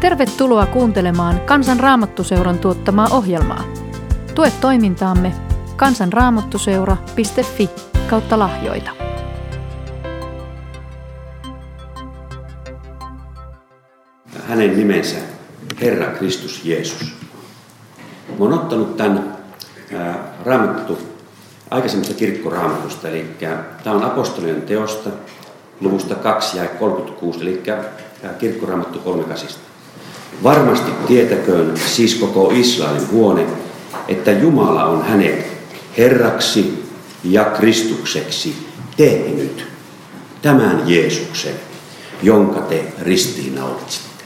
Tervetuloa kuuntelemaan Kansan Raamattuseuran tuottamaa ohjelmaa. Tue toimintaamme kansanraamattuseura.fi kautta lahjoita. Hänen nimensä Herra Kristus Jeesus. Mä oon ottanut tämän raamattu aikaisemmasta kirkkoraamatusta, eli tämä on apostolien teosta, luvusta 2 ja 36, eli kirkkoraamattu 38. Varmasti tietäköön siis koko Israelin huone, että Jumala on hänet Herraksi ja Kristukseksi tehnyt tämän Jeesuksen, jonka te ristiinnaulitsitte.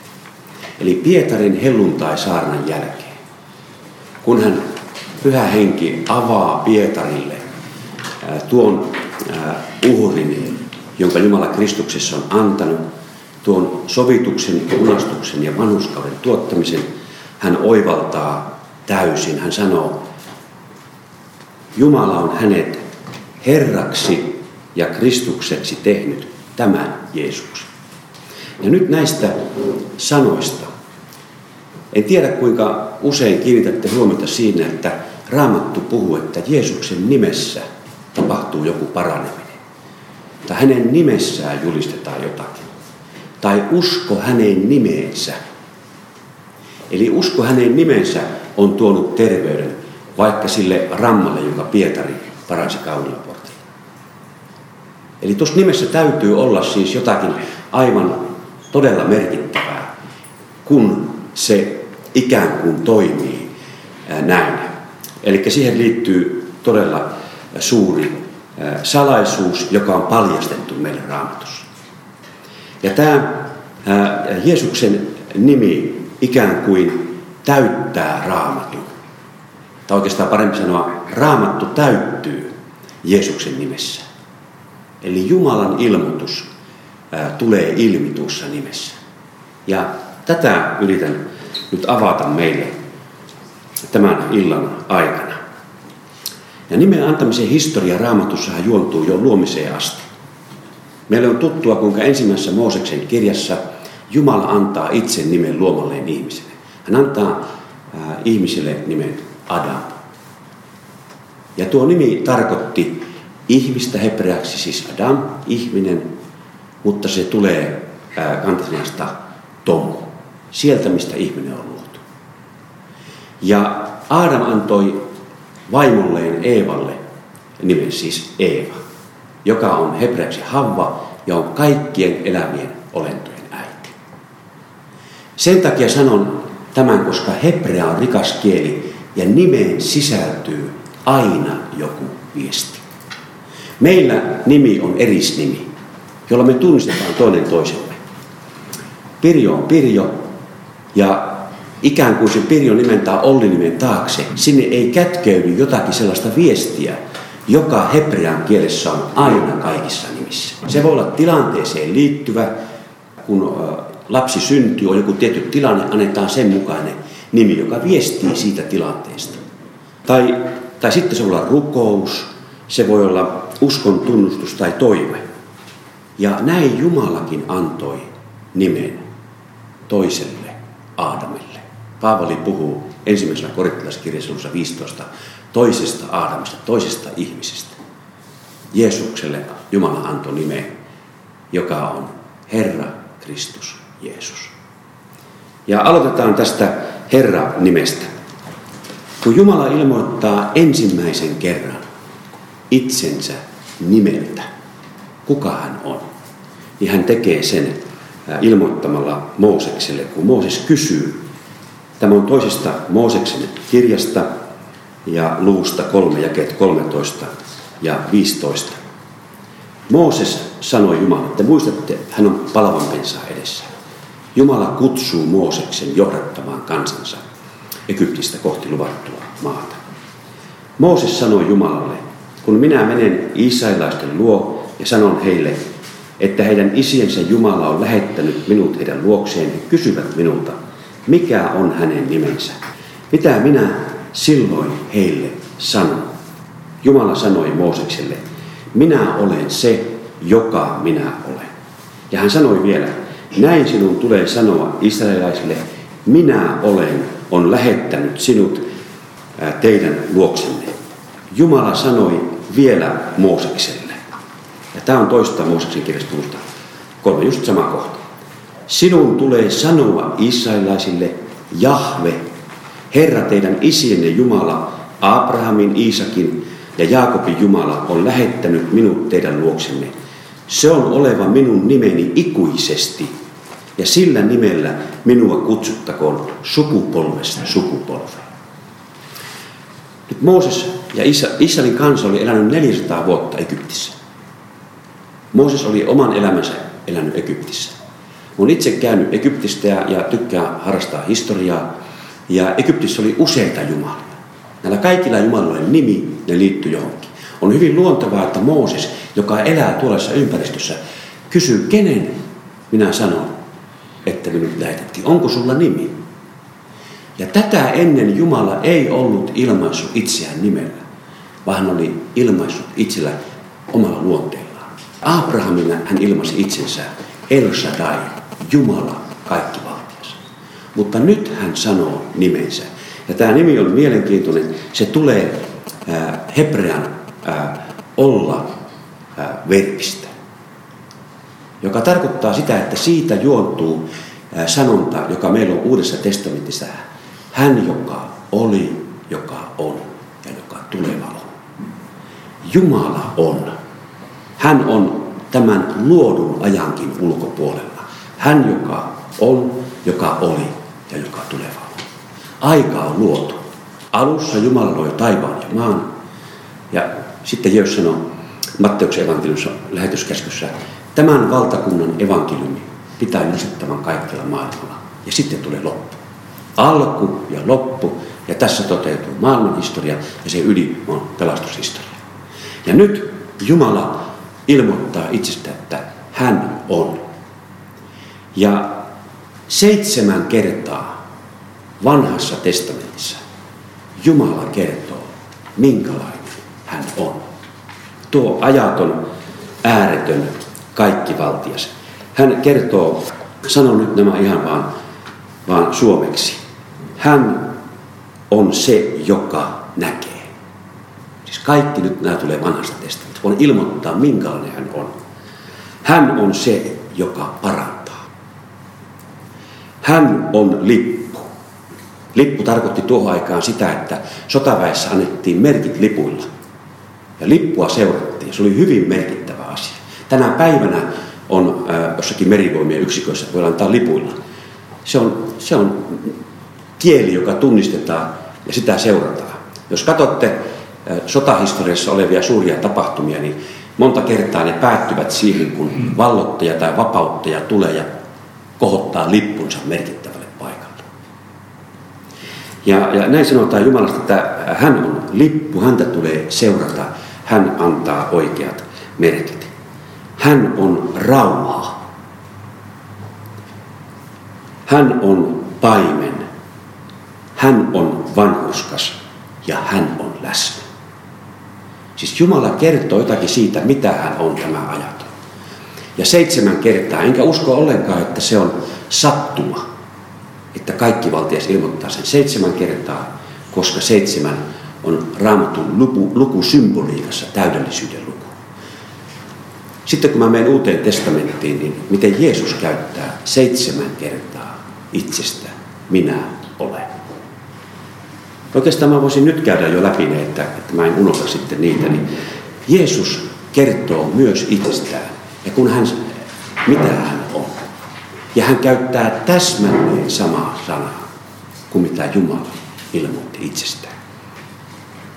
Eli Pietarin helluntai-saarnan jälkeen, kun hän pyhä henki avaa Pietarille tuon uhrin, jonka Jumala Kristuksessa on antanut, tuon sovituksen, lunastuksen ja vanhuskauden tuottamisen, hän oivaltaa täysin. Hän sanoo, Jumala on hänet Herraksi ja Kristukseksi tehnyt tämän Jeesuksen. Ja nyt näistä sanoista. En tiedä kuinka usein kiinnitätte huomiota siinä, että Raamattu puhuu, että Jeesuksen nimessä tapahtuu joku paraneminen. Tai hänen nimessään julistetaan jotakin. Tai usko hänen nimeensä. Eli usko hänen nimensä on tuonut terveyden vaikka sille rammalle, jonka Pietari paransi kaunilla portilla. Eli tuossa nimessä täytyy olla siis jotakin aivan todella merkittävää, kun se ikään kuin toimii näin. Eli siihen liittyy todella suuri salaisuus, joka on paljastettu meille raamatussa. Ja tämä Jeesuksen nimi ikään kuin täyttää raamatun. Tai oikeastaan parempi sanoa, raamattu täyttyy Jeesuksen nimessä. Eli Jumalan ilmoitus tulee ilmi tuossa nimessä. Ja tätä yritän nyt avata meille tämän illan aikana. Ja nimen antamisen historia raamatussahan juontuu jo luomiseen asti. Meille on tuttua, kuinka ensimmäisessä Mooseksen kirjassa Jumala antaa itse nimen luomalleen ihmiselle. Hän antaa äh, ihmiselle nimen Adam. Ja tuo nimi tarkoitti ihmistä hebreaksi, siis Adam, ihminen, mutta se tulee äh, kantasanasta Tomu, sieltä mistä ihminen on luotu. Ja Adam antoi vaimolleen Eevalle nimen siis Eeva, joka on hebreaksi Havva ja on kaikkien elävien olentojen äiti. Sen takia sanon tämän, koska hebrea on rikas kieli ja nimeen sisältyy aina joku viesti. Meillä nimi on erisnimi, jolla me tunnistetaan toinen toisemme. Pirjo on Pirjo ja ikään kuin se Pirjo nimentää Olli-nimen taakse, sinne ei kätkeydy jotakin sellaista viestiä, joka hebrean kielessä on aina kaikissa nimissä. Se voi olla tilanteeseen liittyvä, kun lapsi syntyy, on joku tietty tilanne, annetaan sen mukainen nimi, joka viestii siitä tilanteesta. Tai, tai sitten se voi olla rukous, se voi olla uskon tunnustus tai toive. Ja näin Jumalakin antoi nimen toiselle Aadamille. Paavali puhuu ensimmäisellä korittilaiskirjassa 15 toisesta Aadamista, toisesta ihmisestä. Jeesukselle Jumala antoi nimen, joka on Herra Kristus Jeesus. Ja aloitetaan tästä Herra-nimestä. Kun Jumala ilmoittaa ensimmäisen kerran itsensä nimeltä, kuka hän on, niin hän tekee sen ilmoittamalla Moosekselle, kun Mooses kysyy Tämä on toisesta Mooseksen kirjasta ja luvusta 3 jakeet 13 ja 15. Mooses sanoi Jumala, että muistatte, hän on palavan pensaan edessä. Jumala kutsuu Mooseksen johdattamaan kansansa Egyptistä kohti luvattua maata. Mooses sanoi Jumalalle, kun minä menen israelaisten luo ja sanon heille, että heidän isiensä Jumala on lähettänyt minut heidän luokseen, he kysyvät minulta, mikä on hänen nimensä. Mitä minä silloin heille sanon? Jumala sanoi Moosekselle, minä olen se, joka minä olen. Ja hän sanoi vielä, Näin sinun tulee sanoa israelilaisille, minä olen, on lähettänyt sinut teidän luoksenne. Jumala sanoi vielä Moosekselle. Ja tämä on toista Mooseksen kirjasta kolme, just sama kohta. Sinun tulee sanoa israelilaisille, Jahve, Herra teidän isienne Jumala, Abrahamin, Iisakin ja Jaakobin Jumala on lähettänyt minut teidän luoksenne. Se on oleva minun nimeni ikuisesti, ja sillä nimellä minua kutsuttakoon sukupolvesta sukupolveen. Nyt Mooses ja Israelin kansa oli elänyt 400 vuotta Egyptissä. Mooses oli oman elämänsä elänyt Egyptissä. Olen itse käynyt Egyptistä ja, tykkään harrastaa historiaa. Ja Egyptissä oli useita jumalia. Näillä kaikilla jumalilla oli nimi, ne liittyy johonkin. On hyvin luontevaa, että Mooses, joka elää tuollaisessa ympäristössä, kysyy, kenen minä sanon, että minut lähetettiin. Onko sulla nimi? Ja tätä ennen Jumala ei ollut ilmaissut itseään nimellä, vaan hän oli ilmaissut itsellä omalla luonteellaan. Abrahamina hän ilmaisi itsensä El Shaddai, Jumala kaikkivaltias. Mutta nyt hän sanoo nimensä. Ja tämä nimi on mielenkiintoinen. Se tulee äh, hebrean äh, olla äh, verbistä, joka tarkoittaa sitä, että siitä juontuu äh, sanonta, joka meillä on Uudessa testamentissa. Hän, joka oli, joka on ja joka tuleva on. Jumala on. Hän on tämän luodun ajankin ulkopuolella. Hän, joka on, joka oli ja joka tuleva. Aika on luotu. Alussa Jumala loi taivaan ja maan. Ja sitten Jeesus sanoi Matteuksen evankeliumissa lähetyskäskyssä, tämän valtakunnan evankeliumi pitää julistettavan kaikkialla maailmalla. Ja sitten tulee loppu. Alku ja loppu. Ja tässä toteutuu maailmanhistoria ja se ydin on pelastushistoria. Ja nyt Jumala ilmoittaa itsestä, että hän on. Ja seitsemän kertaa vanhassa testamentissa Jumala kertoo, minkälainen hän on. Tuo ajaton, ääretön, kaikkivaltias. Hän kertoo, sanon nyt nämä ihan vaan, vaan suomeksi. Hän on se, joka näkee. Siis kaikki nyt nämä tulee vanhasta testamentista. Voin ilmoittaa, minkälainen hän on. Hän on se, joka parantaa. Hän on lippu. Lippu tarkoitti tuohon aikaan sitä, että sotaväessä annettiin merkit lipuilla. Ja lippua seurattiin. Se oli hyvin merkittävä asia. Tänä päivänä on äh, jossakin merivoimien yksiköissä, voi antaa lipuilla. Se on, se on kieli, joka tunnistetaan ja sitä seurataan. Jos katsotte sotahistoriassa olevia suuria tapahtumia, niin monta kertaa ne päättyvät siihen, kun vallottaja tai vapauttaja tulee ja kohottaa lippunsa merkittävälle paikalle. Ja, ja näin sanotaan Jumalasta, että hän on lippu, häntä tulee seurata, hän antaa oikeat merkit. Hän on rauha. Hän on paimen. Hän on vanhuskas ja hän on läsnä. Siis Jumala kertoo jotakin siitä, mitä hän on tämä ajaton. Ja seitsemän kertaa, enkä usko ollenkaan, että se on sattuma, että kaikki valtias ilmoittaa sen seitsemän kertaa, koska seitsemän on raamatun luku, luku symboliikassa täydellisyyden luku. Sitten kun mä menen uuteen testamenttiin, niin miten Jeesus käyttää seitsemän kertaa itsestä minä olen. Oikeastaan mä voisin nyt käydä jo läpi ne, että, että mä en unohda sitten niitä. Niin Jeesus kertoo myös itsestään. Ja kun hän, mitä hän. Ja hän käyttää täsmälleen samaa sanaa kuin mitä Jumala ilmoitti itsestään.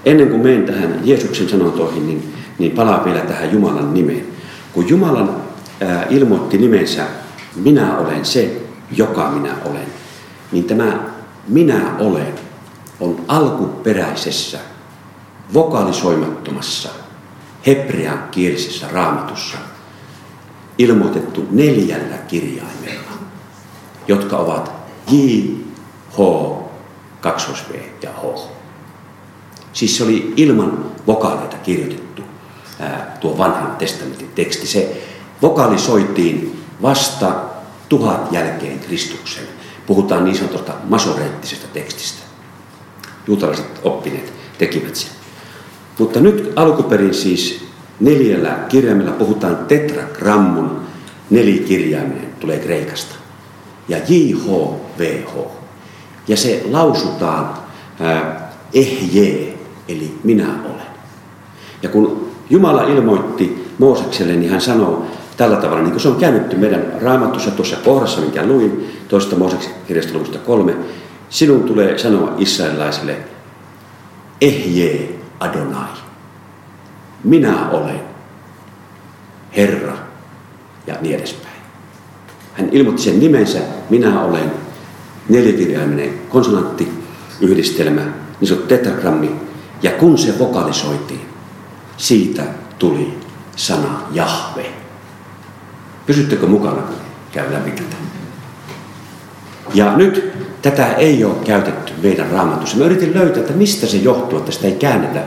Ennen kuin menen tähän Jeesuksen sanontoihin, niin, niin palaan vielä tähän Jumalan nimeen. Kun Jumalan ää, ilmoitti nimensä, minä olen se, joka minä olen, niin tämä minä olen on alkuperäisessä, vokalisoimattomassa, hebrean kielisessä raamatussa ilmoitettu neljällä kirjaimella, jotka ovat J, H, 2 V ja H. Siis se oli ilman vokaaleita kirjoitettu ää, tuo vanhan testamentin teksti. Se vokalisoitiin vasta tuhat jälkeen Kristuksen. Puhutaan niin sanotusta masoreettisesta tekstistä. Juutalaiset oppineet tekivät sen. Mutta nyt alkuperin siis neljällä kirjaimella puhutaan tetrakrammun nelikirjaiminen tulee Kreikasta. Ja JHVH. Ja se lausutaan ää, eli minä olen. Ja kun Jumala ilmoitti Moosekselle, niin hän sanoo tällä tavalla, niin kuin se on käännetty meidän raamatussa tuossa kohdassa, minkä luin, toista Mooseksen kirjasta luvusta kolme, sinun tulee sanoa israelilaisille, ehje Adonai. Minä olen Herra ja niin edespäin. Hän ilmoitti sen nimensä, minä olen neljäkirjaiminen konsonanttiyhdistelmä, niin sanottu tetragrammi. Ja kun se vokalisoitiin, siitä tuli sana Jahve. Pysyttekö mukana, kun käy läpi tätä? Ja nyt tätä ei ole käytetty meidän raamatussa. Mä yritin löytää, että mistä se johtuu, että sitä ei käännetä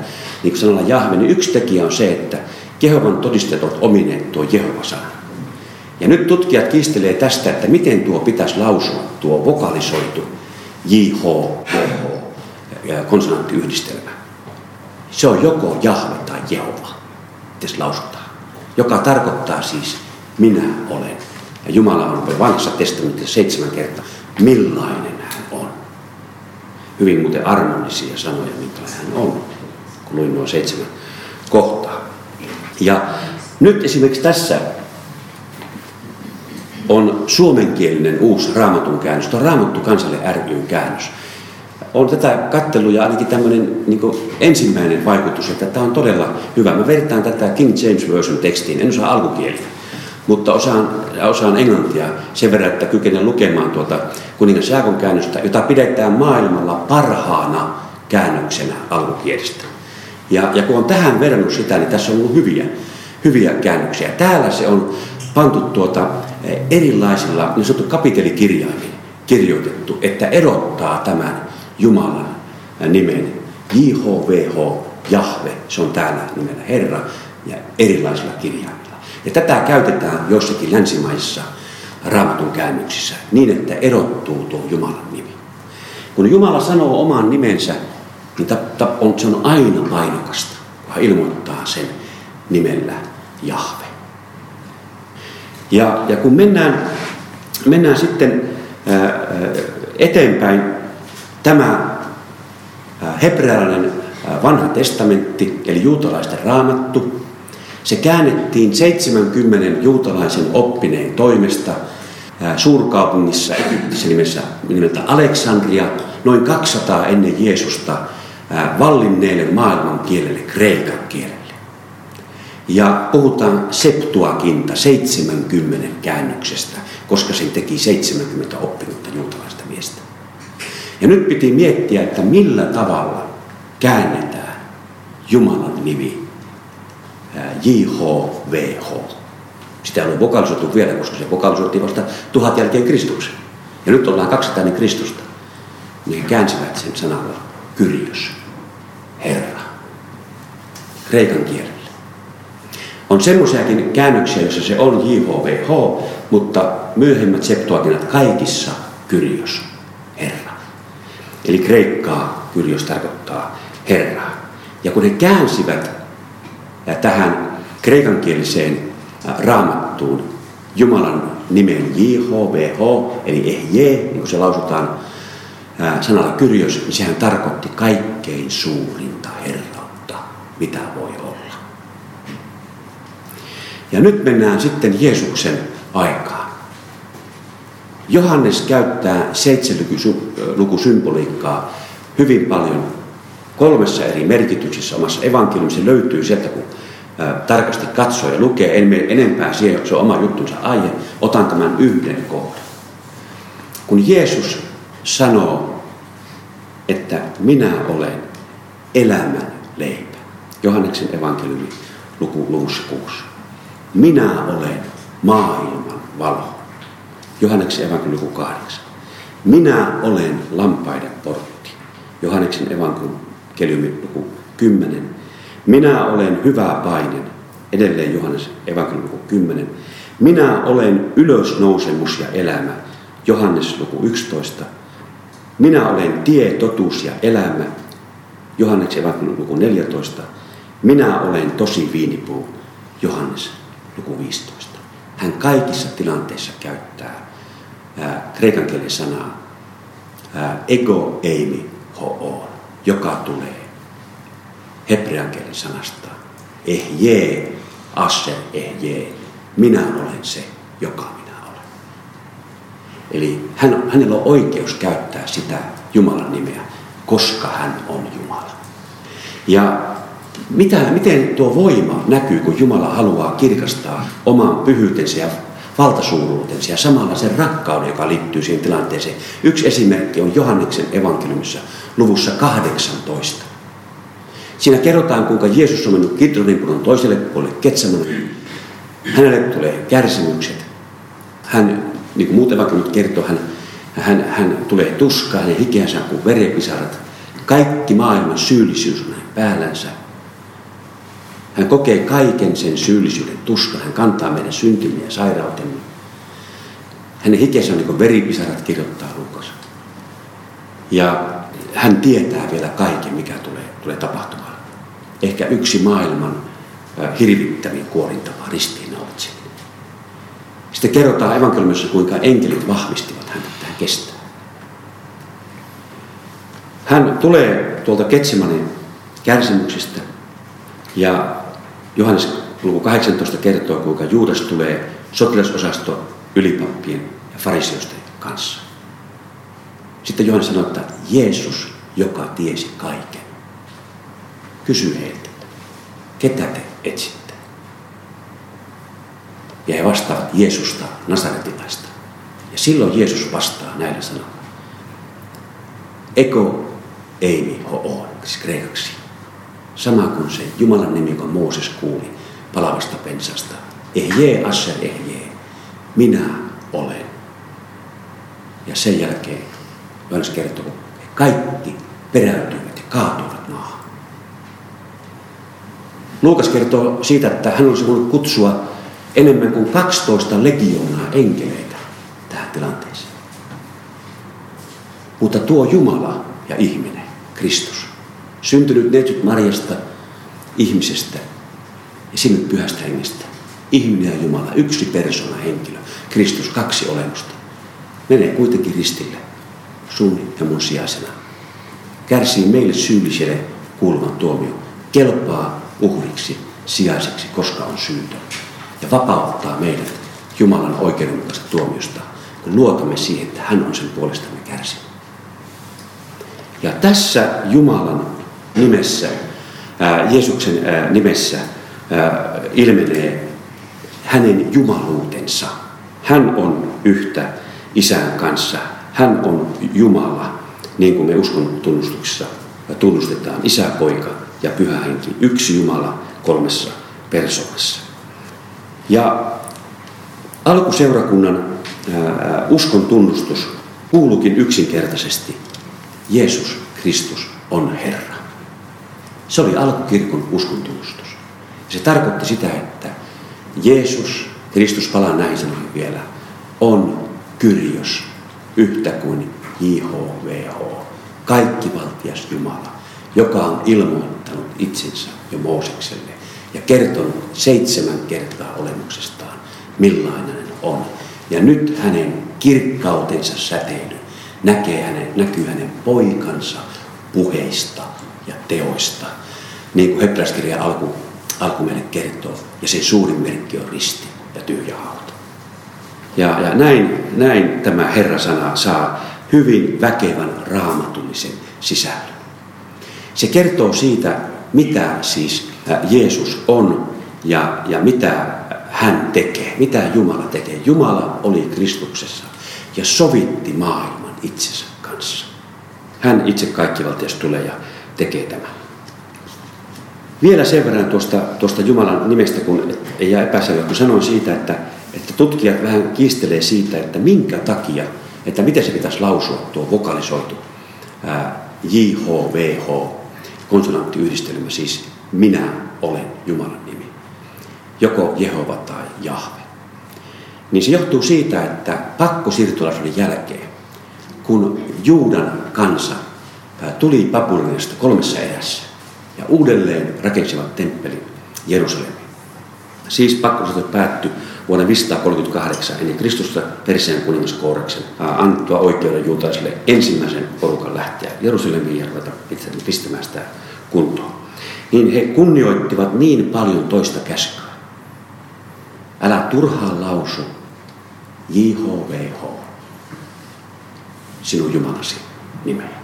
niin kuin sanalla Jahve. Niin yksi tekijä on se, että Jehovan todistajat ovat omineet tuo Jehova-sana. Ja nyt tutkijat kiistelee tästä, että miten tuo pitäisi lausua, tuo vokalisoitu JH, JH konsonanttiyhdistelmä. Se on joko Jahve tai Jehova, miten lausutaan. Joka tarkoittaa siis minä olen. Ja Jumala on vanhassa testamentissa seitsemän kertaa, millainen hän on. Hyvin muuten armollisia sanoja, minkälainen hän on, kun luin nuo seitsemän kohtaa. Ja nyt esimerkiksi tässä on suomenkielinen uusi raamatun käännös, tuo Raamattu kansalle ryn käännös. On tätä kattelu ja ainakin tämmöinen niin ensimmäinen vaikutus, että tämä on todella hyvä. Mä vertaan tätä King James Version tekstiin, en osaa alkukieltä, mutta osaan, osaan englantia sen verran, että kykenen lukemaan tuota kuningas Jaakon käännöstä, jota pidetään maailmalla parhaana käännöksenä alkukielestä. Ja, ja kun on tähän verrannut sitä, niin tässä on ollut hyviä, hyviä käännöksiä. Täällä se on pantu tuota erilaisilla niin sanottu kapitelikirjaimin kirjoitettu, että erottaa tämän Jumalan nimen JHVH, Jahve, se on täällä nimellä Herra, ja erilaisilla kirjaimilla. Ja tätä käytetään jossakin länsimaissa raamatun käännöksissä niin, että erottuu tuo Jumalan nimi. Kun Jumala sanoo oman nimensä, niin se on aina painokasta, hän ilmoittaa sen nimellä Jahve. Ja, ja kun mennään, mennään sitten eteenpäin, tämä hebrealainen vanha testamentti, eli juutalaisten raamattu, se käännettiin 70 juutalaisen oppineen toimesta suurkaupungissa Egyptissä nimessä, nimeltä Aleksandria, noin 200 ennen Jeesusta vallinneelle maailman kielelle, kreikan kielelle. Ja puhutaan Septuakinta 70 käännöksestä, koska sen teki 70 oppinutta juutalaista miestä. Ja nyt piti miettiä, että millä tavalla käännetään Jumalan nimi JHVH. Sitä ei ole vokalisoitu vielä, koska se vokalisoitiin vasta tuhat jälkeen Kristuksen. Ja nyt ollaan 200 ennen Kristusta. Niin käänsivät sen sanalla Kyrios, Herra, kreikan kielellä. On semmoisiakin käännöksiä, joissa se on JHVH, mutta myöhemmät septuakinat kaikissa Kyrios, Herra. Eli kreikkaa Kyrios tarkoittaa Herraa. Ja kun he käänsivät tähän kreikankieliseen raamattuun Jumalan nimen JHVH, eli ehje, niin kuin se lausutaan sanalla Kyrios, niin sehän tarkoitti kaikkein suurinta herrautta, mitä voi olla. Ja nyt mennään sitten Jeesuksen aikaan. Johannes käyttää seitsemänlukusymboliikkaa hyvin paljon kolmessa eri merkityksessä omassa evankeliumissa. löytyy sieltä, kun tarkasti katsoo ja lukee. En mene enempää siihen, se on oma juttunsa aihe. Otan tämän yhden kohdan. Kun Jeesus sanoo, että minä olen elämän leipä. Johanneksen evankeliumi luku luvussa 6. Minä olen maailman valo. Johanneksen evankeliumi luku 8. Minä olen lampaiden portti. Johanneksen evankeliumi luku 10. Minä olen hyvä painen. Edelleen Johannes evankeliumi luku 10. Minä olen ylösnousemus ja elämä. Johannes luku 11. Minä olen tie, totuus ja elämä. Johanneksen evankeliumi luku 14. Minä olen tosi viinipuu. Johannes luku 15. Hän kaikissa tilanteissa käyttää ää, kreikan kielen sanaa ää, ego eimi ho joka tulee hebrean kielen sanasta ehje, asher ehje, minä olen se, joka minä olen. Eli hän, hänellä on oikeus käyttää sitä Jumalan nimeä, koska hän on Jumala. Ja mitä, miten tuo voima näkyy, kun Jumala haluaa kirkastaa oman pyhyytensä ja valtasuuruutensa ja samalla sen rakkauden, joka liittyy siihen tilanteeseen. Yksi esimerkki on Johanneksen evankeliumissa luvussa 18. Siinä kerrotaan, kuinka Jeesus on mennyt Kidronin toiselle puolelle Ketsamana. Hänelle tulee kärsimykset. Hän, niin kuin muut evankeliumit kertoo, hän, hän, hän tulee tuskaan, hänen hikeänsä kuin verepisarat. Kaikki maailman syyllisyys on hänen päällänsä. Hän kokee kaiken sen syyllisyyden tuskan. Hän kantaa meidän syntimme ja sairautemme. Hänen hikeensä on niin kuin veripisarat, kirjoittaa Lukas. Ja hän tietää vielä kaiken, mikä tulee, tulee tapahtumaan. Ehkä yksi maailman hirvittävin kuolintapa ristiinnaulitseminen. Sitten kerrotaan evankeliumissa, kuinka enkelit vahvistivat häntä, että hän kestää. Hän tulee tuolta Ketsimanin kärsimyksistä ja Johannes luku 18 kertoo, kuinka Juudas tulee sotilasosasto ylipappien ja farisioisten kanssa. Sitten Johannes sanoo, että Jeesus, joka tiesi kaiken, kysyi heiltä, ketä te etsitte? Ja he vastaavat Jeesusta, Nasaretilaista. Ja silloin Jeesus vastaa näillä sanoilla. Eko eimi ho siis kreikaksi. Sama kuin se Jumalan nimi, jonka Mooses kuuli palavasta pensasta. Ehje, asser, ehje. Minä olen. Ja sen jälkeen Johannes kertoo, kaikki peräytyivät ja kaatuivat maahan. Luukas kertoo siitä, että hän olisi voinut kutsua enemmän kuin 12 legioonaa enkeleitä tähän tilanteeseen. Mutta tuo Jumala ja ihminen, Kristus, syntynyt neitsyt Marjasta, ihmisestä ja sinne pyhästä hengestä. Ihminen ja Jumala, yksi persona henkilö, Kristus, kaksi olemusta. Menee kuitenkin ristille sun ja mun sijaisena. Kärsii meille syylliselle kuuluvan tuomio. Kelpaa uhriksi, sijaiseksi, koska on syytön. Ja vapauttaa meidät Jumalan oikeudenmukaisesta tuomiosta, kun luotamme siihen, että hän on sen puolestamme kärsinyt. Ja tässä Jumalan nimessä, ää, Jeesuksen ää, nimessä ää, ilmenee hänen jumaluutensa. Hän on yhtä isän kanssa hän on Jumala, niin kuin me uskon tunnustuksessa tunnustetaan, isä, poika ja pyhä henki. Yksi Jumala kolmessa persoonassa. Ja alkuseurakunnan ää, uskon tunnustus kuuluukin yksinkertaisesti. Jeesus Kristus on Herra. Se oli alkukirkon uskon tunnustus. Se tarkoitti sitä, että Jeesus, Kristus palaa näihin sanoihin vielä, on Kyrios, yhtä kuin JHVH, kaikkivaltias Jumala, joka on ilmoittanut itsensä jo Moosekselle ja kertonut seitsemän kertaa olemuksestaan, millainen hän on. Ja nyt hänen kirkkautensa säteily näkee hänen, näkyy hänen poikansa puheista ja teoista. Niin kuin hebräiskirja alku, alku meille kertoo. Ja sen suurin merkki on risti ja tyhjä hauta. Ja, ja näin, näin tämä Herra-sana saa hyvin väkevän raamatullisen sisällön. Se kertoo siitä, mitä siis Jeesus on ja, ja mitä hän tekee, mitä Jumala tekee. Jumala oli Kristuksessa ja sovitti maailman itsensä kanssa. Hän itse kaikkivaltias tulee ja tekee tämän. Vielä sen verran tuosta, tuosta Jumalan nimestä, kun ei jää epäselvä, kun sanoin siitä, että että tutkijat vähän kiistelee siitä, että minkä takia, että miten se pitäisi lausua tuo vokalisoitu ää, JHVH, konsonanttiyhdistelmä, siis minä olen Jumalan nimi. Joko Jehova tai Jahve. niin se johtuu siitä, että pakkosiirtolaisuuden jälkeen, kun Juudan kansa tuli Babyloniasta kolmessa erässä ja uudelleen rakensivat temppelin Jerusalemiin. Siis pakkosiirto päättyi vuonna 538 ennen Kristusta Persian kuningas Kooreksen annettua oikeuden juutalaisille ensimmäisen porukan lähteä Jerusalemiin ja ruveta pistämään sitä kuntoon. Niin he kunnioittivat niin paljon toista käskyä. Älä turhaan lausu JHVH, sinun Jumalasi nimeä.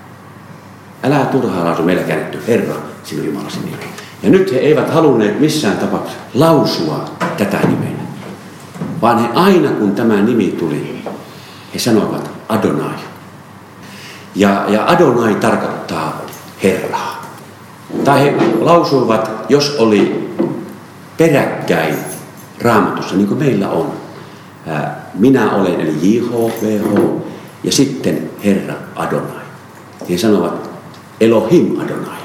Älä turhaan lausu meillä käännetty Herra, sinun Jumalasi nimeä. Ja nyt he eivät halunneet missään tapauksessa lausua tätä nimeä vaan he aina kun tämä nimi tuli, he sanoivat Adonai. Ja, ja Adonai tarkoittaa Herraa. Tai he lausuivat, jos oli peräkkäin raamatussa, niin kuin meillä on. Minä olen, eli JHVH, ja sitten Herra Adonai. He sanovat Elohim Adonai.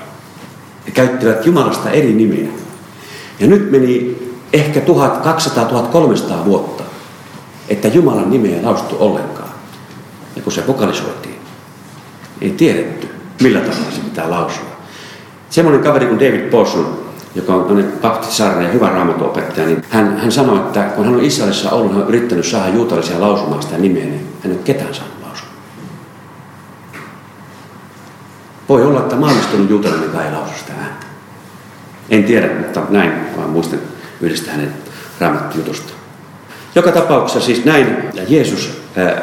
He käyttivät Jumalasta eri nimeä. Ja nyt meni ehkä 1200-1300 vuotta, että Jumalan nimeä ei laustu ollenkaan. Ja kun se vokalisoitiin, ei tiedetty, millä tavalla se pitää lausua. Semmoinen kaveri kuin David Paulson, joka on baptistisarja ja hyvä raamatuopettaja, niin hän, hän sanoi, että kun hän on Israelissa ollut, hän on yrittänyt saada juutalaisia lausumaan sitä nimeä, niin hän ei ketään saanut lausua. Voi olla, että juutalainen ei lausu sitä ääntä. En tiedä, mutta näin vaan muistan yhdestä hänen raamattujutusta. Joka tapauksessa siis näin Jeesus, äh,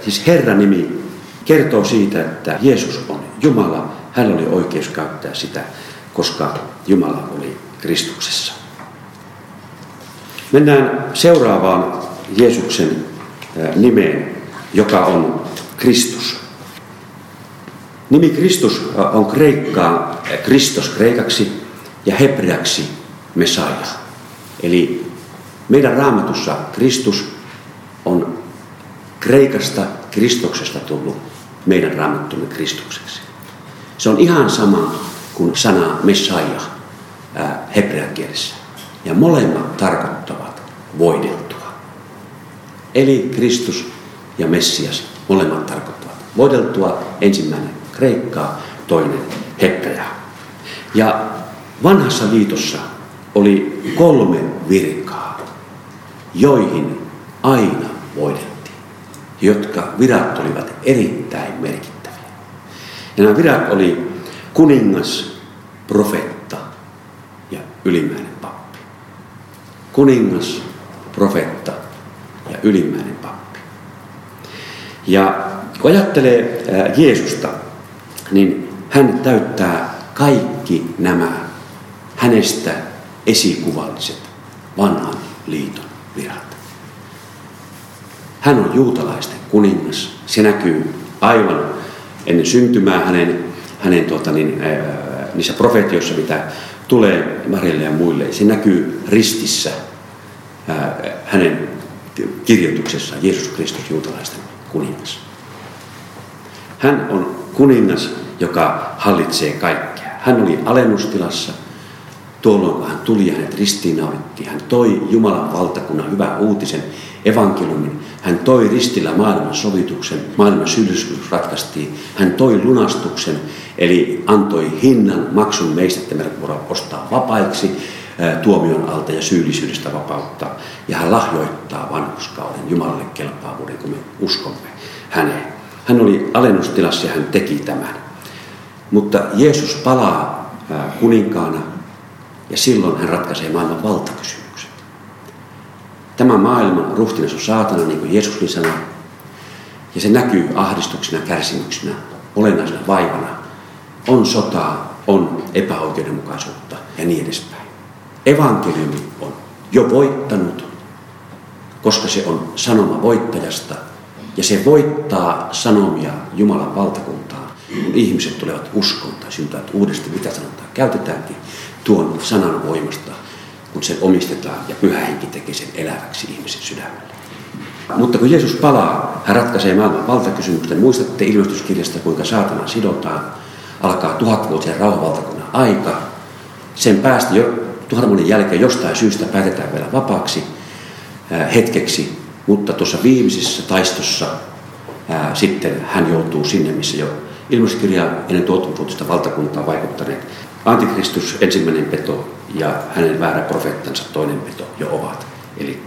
siis Herran nimi kertoo siitä, että Jeesus on Jumala. Hän oli oikeus käyttää sitä, koska Jumala oli Kristuksessa. Mennään seuraavaan Jeesuksen nimeen, joka on Kristus. Nimi Kristus on kreikkaa, Kristos kreikaksi ja hebreaksi Messiah. Eli meidän raamatussa Kristus on Kreikasta Kristuksesta tullut meidän raamattumme Kristukseksi. Se on ihan sama kuin sana Messiah hebrean kielessä. Ja molemmat tarkoittavat voideltua. Eli Kristus ja Messias molemmat tarkoittavat voideltua. Ensimmäinen kreikkaa, toinen hebreaa. Ja vanhassa liitossa oli kolme virkaa, joihin aina voidettiin, jotka virat olivat erittäin merkittäviä. Ja nämä virat oli kuningas, profetta ja ylimmäinen pappi. Kuningas, profetta ja ylimmäinen pappi. Ja kun ajattelee Jeesusta, niin hän täyttää kaikki nämä hänestä esikuvalliset vanhan liiton virat. Hän on juutalaisten kuningas. Se näkyy aivan ennen syntymää hänen, hänen tuota, niin, ää, niissä profetioissa, mitä tulee Marille ja muille. Se näkyy ristissä ää, hänen kirjoituksessaan Jeesus Kristus juutalaisten kuningas. Hän on kuningas, joka hallitsee kaikkea. Hän oli alennustilassa – Tuolloin kun hän tuli ja hänet ristiinnaulittiin, hän toi Jumalan valtakunnan hyvän uutisen evankeliumin. Hän toi ristillä maailman sovituksen, maailman syyllisyys ratkaistiin. Hän toi lunastuksen, eli antoi hinnan, maksun meistä, että meidät voidaan ostaa vapaiksi tuomion alta ja syyllisyydestä vapauttaa. Ja hän lahjoittaa vanhuskauden Jumalalle kelpaavuuden, kun me uskomme häneen. Hän oli alennustilassa ja hän teki tämän. Mutta Jeesus palaa kuninkaana ja silloin hän ratkaisee maailman valtakysymyksen. Tämä maailman ruhtinas on saatana, niin kuin Jeesuskin sanoi. Ja se näkyy ahdistuksena, kärsimyksenä, olennaisena vaivana. On sotaa, on epäoikeudenmukaisuutta ja niin edespäin. Evankeliumi on jo voittanut, koska se on sanoma voittajasta. Ja se voittaa sanomia Jumalan valtakuntaan, kun ihmiset tulevat uskoon tai syntyvät uudesti, mitä sanotaan, käytetäänkin tuon sanan voimasta, kun se omistetaan ja pyhä henki tekee sen eläväksi ihmisen sydämelle. Mutta kun Jeesus palaa, hän ratkaisee maailman valtakysymyksen. Muistatte ilmestyskirjasta, kuinka saatana sidotaan. Alkaa tuhatvuotisen rauhavaltakunnan aika. Sen päästä jo tuhannen jälkeen jostain syystä päätetään vielä vapaaksi hetkeksi. Mutta tuossa viimeisessä taistossa ää, sitten hän joutuu sinne, missä jo ilmoituskirja ennen tuottavuutista valtakuntaa vaikuttaneet Antikristus ensimmäinen peto ja hänen väärä profeettansa toinen peto jo ovat. Eli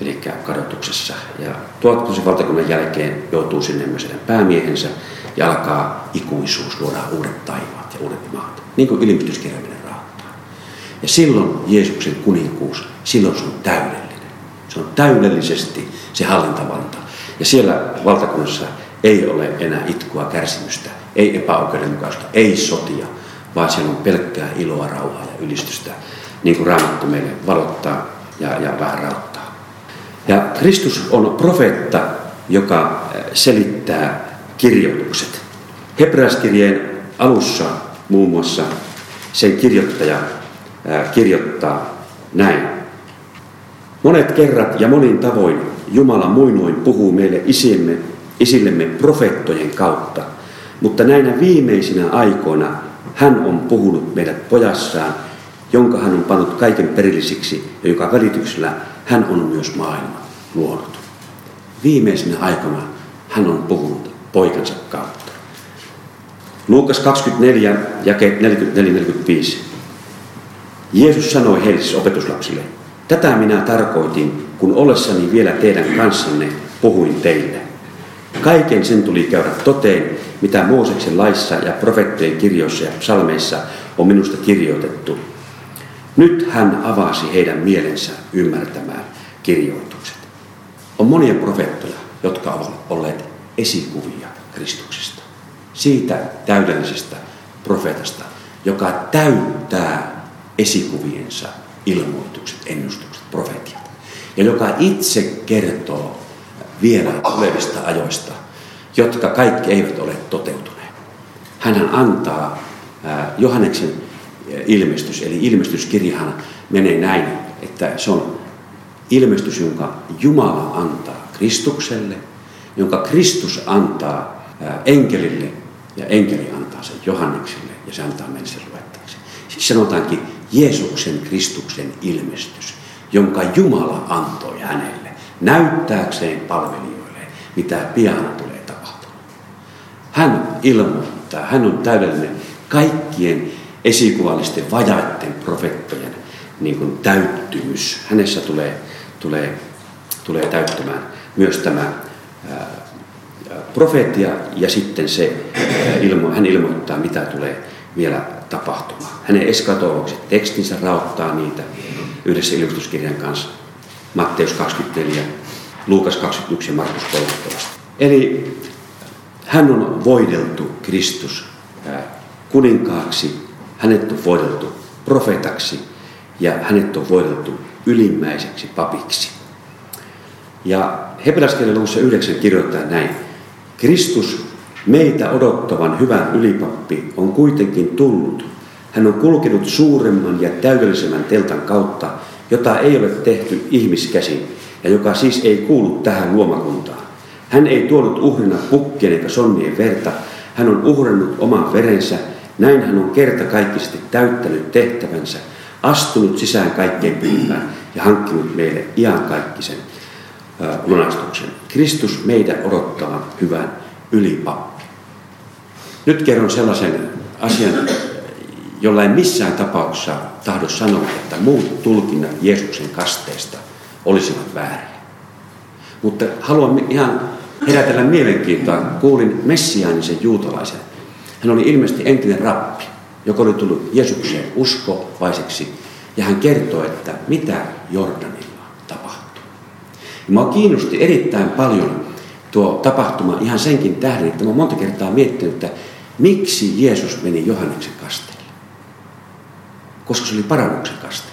eli kadotuksessa. Ja tuottavuuden valtakunnan jälkeen joutuu sinne myös päämiehensä ja alkaa ikuisuus, luoda uudet taivaat ja uudet maat. Niin kuin ilmestyskirjallinen rahoittaa. Ja silloin Jeesuksen kuninkuus, silloin se on täydellinen. Se on täydellisesti se hallintavalta. Ja siellä valtakunnassa ei ole enää itkua, kärsimystä, ei epäoikeudenmukaista, ei sotia, vaan siellä on pelkkää iloa, rauhaa ja ylistystä, niin kuin Raamattu meille valottaa ja, ja vähän rauttaa. Ja Kristus on profeetta, joka selittää kirjoitukset. Hebreaskirjeen alussa muun muassa sen kirjoittaja kirjoittaa näin. Monet kerrat ja monin tavoin Jumala muinoin puhuu meille isiemme, isillemme profeettojen kautta, mutta näinä viimeisinä aikoina hän on puhunut meidät pojassaan, jonka hän on pannut kaiken perillisiksi ja joka välityksellä hän on myös maailman luonut. Viimeisenä aikana hän on puhunut poikansa kautta. Luukas 24, jake 44-45. Jeesus sanoi heille siis opetuslapsille, tätä minä tarkoitin, kun ollessani vielä teidän kanssanne puhuin teille. Kaiken sen tuli käydä toteen, mitä Mooseksen laissa ja profeettojen kirjoissa ja psalmeissa on minusta kirjoitettu. Nyt hän avasi heidän mielensä ymmärtämään kirjoitukset. On monia profeettoja, jotka ovat olleet esikuvia Kristuksesta. Siitä täydellisestä profeetasta, joka täyttää esikuviensa ilmoitukset, ennustukset, profetiat. Ja joka itse kertoo vielä tulevista ajoista, jotka kaikki eivät ole toteutuneet. Hän antaa Johanneksen ilmestys, eli ilmestyskirjahan menee näin, että se on ilmestys, jonka Jumala antaa Kristukselle, jonka Kristus antaa enkelille ja enkeli antaa sen Johannekselle ja se antaa meille sen luettavaksi. Siksi sanotaankin Jeesuksen Kristuksen ilmestys, jonka Jumala antoi hänelle näyttääkseen palvelijoille, mitä pian tulee tapahtumaan. Hän ilmoittaa, hän on täydellinen kaikkien esikuvallisten vajaiden profettojen niin kuin täyttymys. Hänessä tulee, tulee, tulee täyttämään myös tämä ää, profeettia ja sitten se, ilmo, hän ilmoittaa, mitä tulee vielä tapahtumaan. Hänen eskatologisen tekstinsä rauttaa niitä yhdessä ilmoituskirjan kanssa. Matteus 24, Luukas 21 ja Markus 13. Eli hän on voideltu Kristus kuninkaaksi, hänet on voideltu profetaksi ja hänet on voideltu ylimmäiseksi papiksi. Ja hebreaskirjan luvussa 9 kirjoittaa näin. Kristus, meitä odottavan hyvän ylipappi, on kuitenkin tullut. Hän on kulkenut suuremman ja täydellisemmän teltan kautta, jota ei ole tehty ihmiskäsin, ja joka siis ei kuulu tähän luomakuntaan. Hän ei tuonut uhrina pukkien eikä sonnien verta, hän on uhrannut oman verensä, näin hän on kerta kaikkisesti täyttänyt tehtävänsä, astunut sisään kaikkein pyhimpään ja hankkinut meille iankaikkisen lunastuksen. Kristus meidän odottaa hyvän ylipappi. Nyt kerron sellaisen asian, jolla ei missään tapauksessa tahdo sanoa, että muut tulkinnat Jeesuksen kasteesta olisivat väärin. Mutta haluan ihan herätellä mielenkiintoa. Kuulin messiaanisen juutalaisen. Hän oli ilmeisesti entinen rappi, joka oli tullut Jeesukseen uskovaiseksi. Ja hän kertoi, että mitä Jordanilla tapahtuu. Ja minua kiinnosti erittäin paljon tuo tapahtuma ihan senkin tähden, että mä monta kertaa miettinyt, että miksi Jeesus meni Johanneksen kasteelle. Koska se oli parannuksen kaste.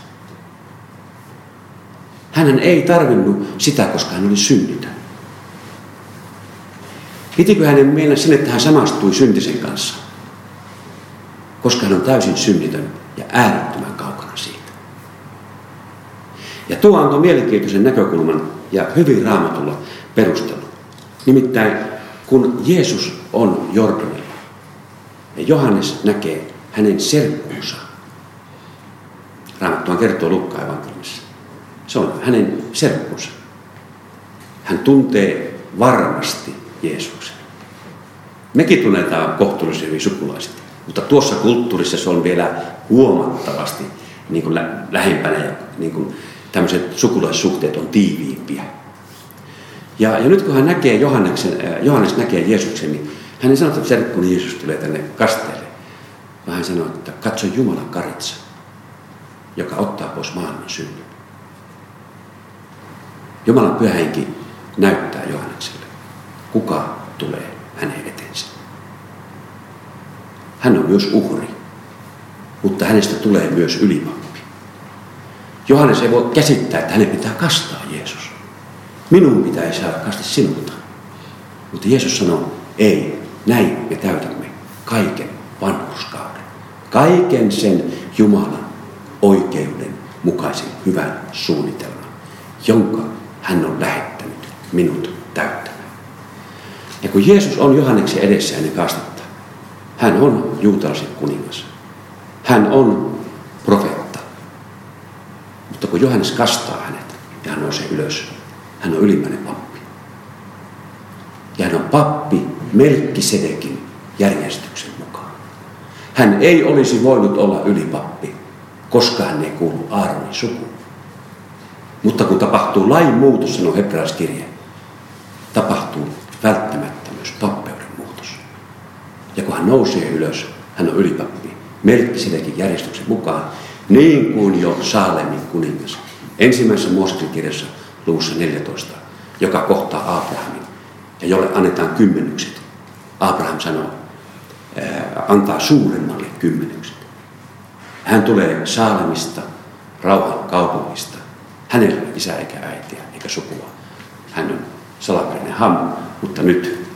Hän ei tarvinnut sitä, koska hän oli synnitön. Pitikö hänen mennä sinne, että hän samastui syntisen kanssa? Koska hän on täysin synnitön ja äärettömän kaukana siitä. Ja tuo antoi mielenkiintoisen näkökulman ja hyvin raamatulla perustelu. Nimittäin kun Jeesus on Jordanilla ja Johannes näkee hänen serkkuunsa, Raamattuhan kertoo Lukka evankeliumissa. Se on hänen serkkunsa. hän tuntee varmasti Jeesuksen. Mekin tunnetaan kohtuullisen hyvin sukulaiset, mutta tuossa kulttuurissa se on vielä huomattavasti niin kuin lä- lähempänä ja niin kuin tämmöiset sukulaissuhteet on tiiviimpiä. Ja, ja nyt kun hän näkee Johanneksen, äh, Johannes näkee Jeesuksen, niin hän ei sano, että serkkuni Jeesus tulee tänne kasteelle, vaan hän sanoo, että katso Jumalan karitsa, joka ottaa pois maailman synnyn. Jumalan pyhähenki näyttää Johannekselle, kuka tulee hänen eteensä. Hän on myös uhri, mutta hänestä tulee myös ylipappi. Johannes ei voi käsittää, että hänen pitää kastaa Jeesus. Minun pitäisi saada kaste sinulta. Mutta Jeesus sanoo, ei, näin me täytämme kaiken vanhuskauden. Kaiken sen Jumalan oikeuden mukaisen hyvän suunnitelman, jonka hän on lähettänyt minut täyttämään. Ja kun Jeesus on Johanneksen edessä ennen kastetta, hän on juutalaisen kuningas. Hän on profeetta. Mutta kun Johannes kastaa hänet ja hän nousee ylös, hän on ylimmäinen pappi. Ja hän on pappi Melkkisedekin järjestyksen mukaan. Hän ei olisi voinut olla ylipappi, koska hän ei kuulu Aaronin sukuun. Mutta kun tapahtuu lain muutos, sanoo hebraiskirje, tapahtuu välttämättä myös pappeuden muutos. Ja kun hän nousee ylös, hän on ylipappi. Melkkisedekin järjestyksen mukaan, niin kuin jo Saalemin kuningas. Ensimmäisessä Mooseksen kirjassa luvussa 14, joka kohtaa Abrahamin ja jolle annetaan kymmenykset. Abraham sanoo, antaa suuremmalle kymmenykset. Hän tulee Saalemista, rauhan kaupungista. Hänellä ei isä eikä äitiä eikä sukua. Hän on salaperäinen ham, mutta nyt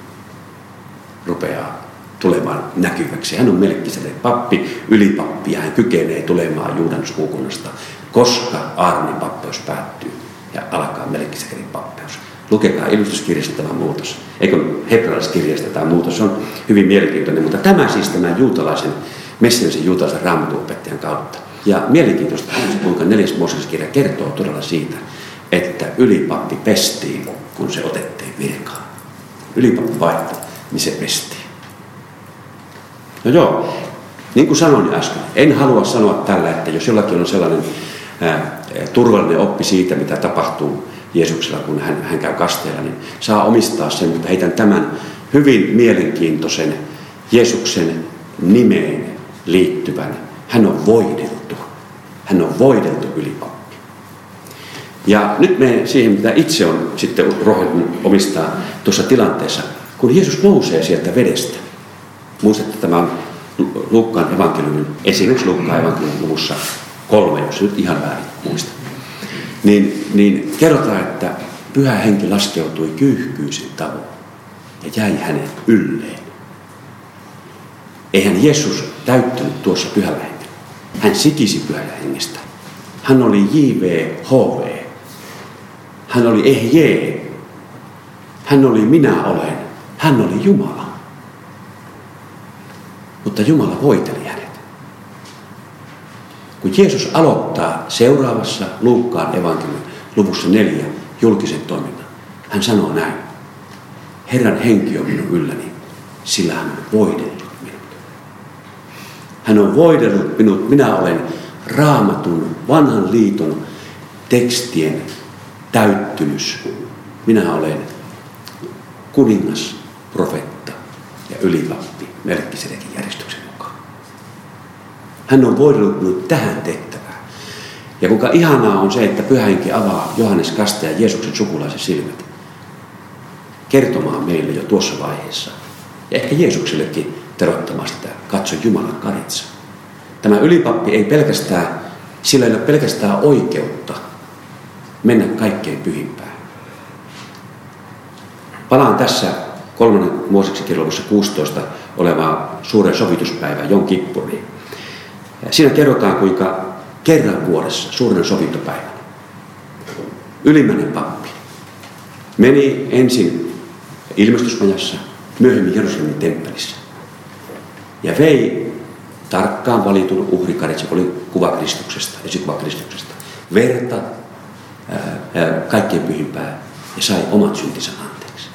rupeaa tulemaan näkyväksi. Hän on melkkiselle pappi, ylipappi ja hän kykenee tulemaan Juudan sukukunnasta, koska Aaronin pappeus päättyy ja alkaa Melkisedelin pappeus. Lukekaa ilustuskirjasta tämä muutos. Eikö hebrealaiskirjasta tämä muutos on hyvin mielenkiintoinen, mutta tämä siis tämän juutalaisen, messianisen juutalaisen raamatuopettajan kautta. Ja mielenkiintoista on kuinka neljäs Mooseksen kertoo todella siitä, että ylipappi pestiin, kun se otettiin virkaan. Ylipappi vaihtoi, niin se pestiin. No joo, niin kuin sanoin äsken, en halua sanoa tällä, että jos jollakin on sellainen ää, turvallinen oppi siitä, mitä tapahtuu Jeesuksella, kun hän, hän käy kasteella, niin saa omistaa sen, mutta heitän tämän hyvin mielenkiintoisen Jeesuksen nimeen liittyvän. Hän on voideltu. Hän on voideltu ylipappi. Ja nyt me siihen, mitä itse on sitten rohjennut omistaa tuossa tilanteessa, kun Jeesus nousee sieltä vedestä. Muistatte tämä on Lukkaan evankeliumin, esimerkiksi Lukkaan evankeliumin luvussa kolme, jos nyt ihan väärin muista. Niin, niin kerrotaan, että pyhä henki laskeutui kyyhkyisen tavoin ja jäi hänen ylleen. Eihän Jeesus täyttynyt tuossa pyhällä hengellä. Hän sikisi pyhällä hengestä. Hän oli JVHV. Hän oli ehje. Hän oli minä olen. Hän oli Jumala. Mutta Jumala voiteli hänet. Kun Jeesus aloittaa seuraavassa Luukkaan evankeliumin luvussa neljä julkisen toiminnan, hän sanoo näin. Herran henki on minun ylläni, sillä hän on voidellut minut. Hän on voidellut minut, minä olen raamatun, vanhan liiton tekstien täyttymys. Minä olen kuningas, profetta ja ylipappi Melkkisedekin järjestyksen mukaan. Hän on voidellut tähän tehtävään. Ja kuinka ihanaa on se, että pyhähenki avaa Johannes Kaste ja Jeesuksen sukulaisen silmät kertomaan meille jo tuossa vaiheessa. Ja ehkä Jeesuksellekin terottamaan sitä, katso Jumalan karitsa. Tämä ylipappi ei pelkästään, sillä ei ole pelkästään oikeutta mennä kaikkein pyhimpään. Palaan tässä kolmannen Mooseksen kirjallisuudessa 16 olevaa suuren sovituspäivää Jon Kippuriin. Siinä kerrotaan, kuinka kerran vuodessa suuren sovintopäivänä ylimmäinen pappi meni ensin ilmestysmajassa, myöhemmin Jerusalemin temppelissä ja vei tarkkaan valitun uhrikarit, se oli kuva Kristuksesta, esikuva Kristuksesta, verta, ää, ää, kaikkein pyhimpää ja sai omat syntinsä anteeksi.